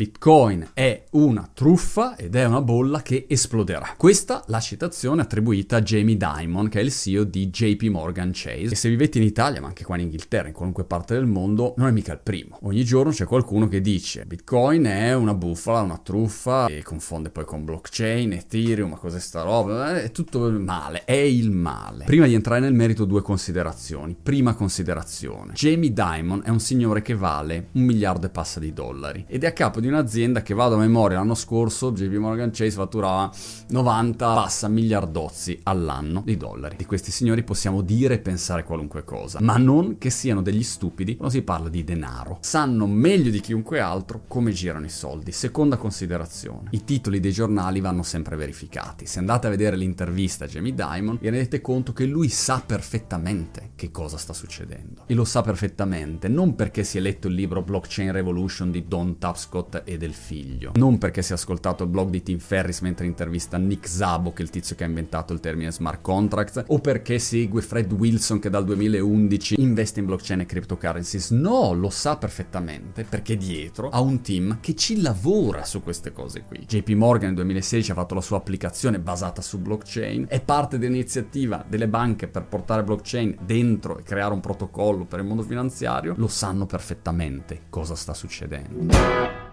Bitcoin è una truffa ed è una bolla che esploderà. Questa la citazione attribuita a Jamie Dimon, che è il CEO di JP Morgan Chase. E se vivete in Italia, ma anche qua in Inghilterra, in qualunque parte del mondo, non è mica il primo. Ogni giorno c'è qualcuno che dice Bitcoin è una bufala, una truffa e confonde poi con blockchain, Ethereum, ma cos'è sta roba? È tutto male, è il male. Prima di entrare nel merito due considerazioni. Prima considerazione. Jamie Dimon è un signore che vale un miliardo e passa di dollari ed è a capo di un'azienda che vado a memoria l'anno scorso JP Morgan Chase fatturava 90 passa miliardozzi all'anno di dollari. Di questi signori possiamo dire e pensare qualunque cosa, ma non che siano degli stupidi quando si parla di denaro. Sanno meglio di chiunque altro come girano i soldi. Seconda considerazione, i titoli dei giornali vanno sempre verificati. Se andate a vedere l'intervista a Jamie Dimon, vi rendete conto che lui sa perfettamente che cosa sta succedendo. E lo sa perfettamente, non perché si è letto il libro Blockchain Revolution di Don Tapscott e del figlio, non perché si è ascoltato il blog di Tim Ferris mentre intervista Nick Zabo, che è il tizio che ha inventato il termine smart contracts, o perché segue Fred Wilson che dal 2011 investe in blockchain e cryptocurrencies. No, lo sa perfettamente perché dietro ha un team che ci lavora su queste cose qui. JP Morgan nel 2016 ha fatto la sua applicazione basata su blockchain, è parte dell'iniziativa delle banche per portare blockchain dentro e creare un protocollo per il mondo finanziario, lo sanno perfettamente cosa sta succedendo.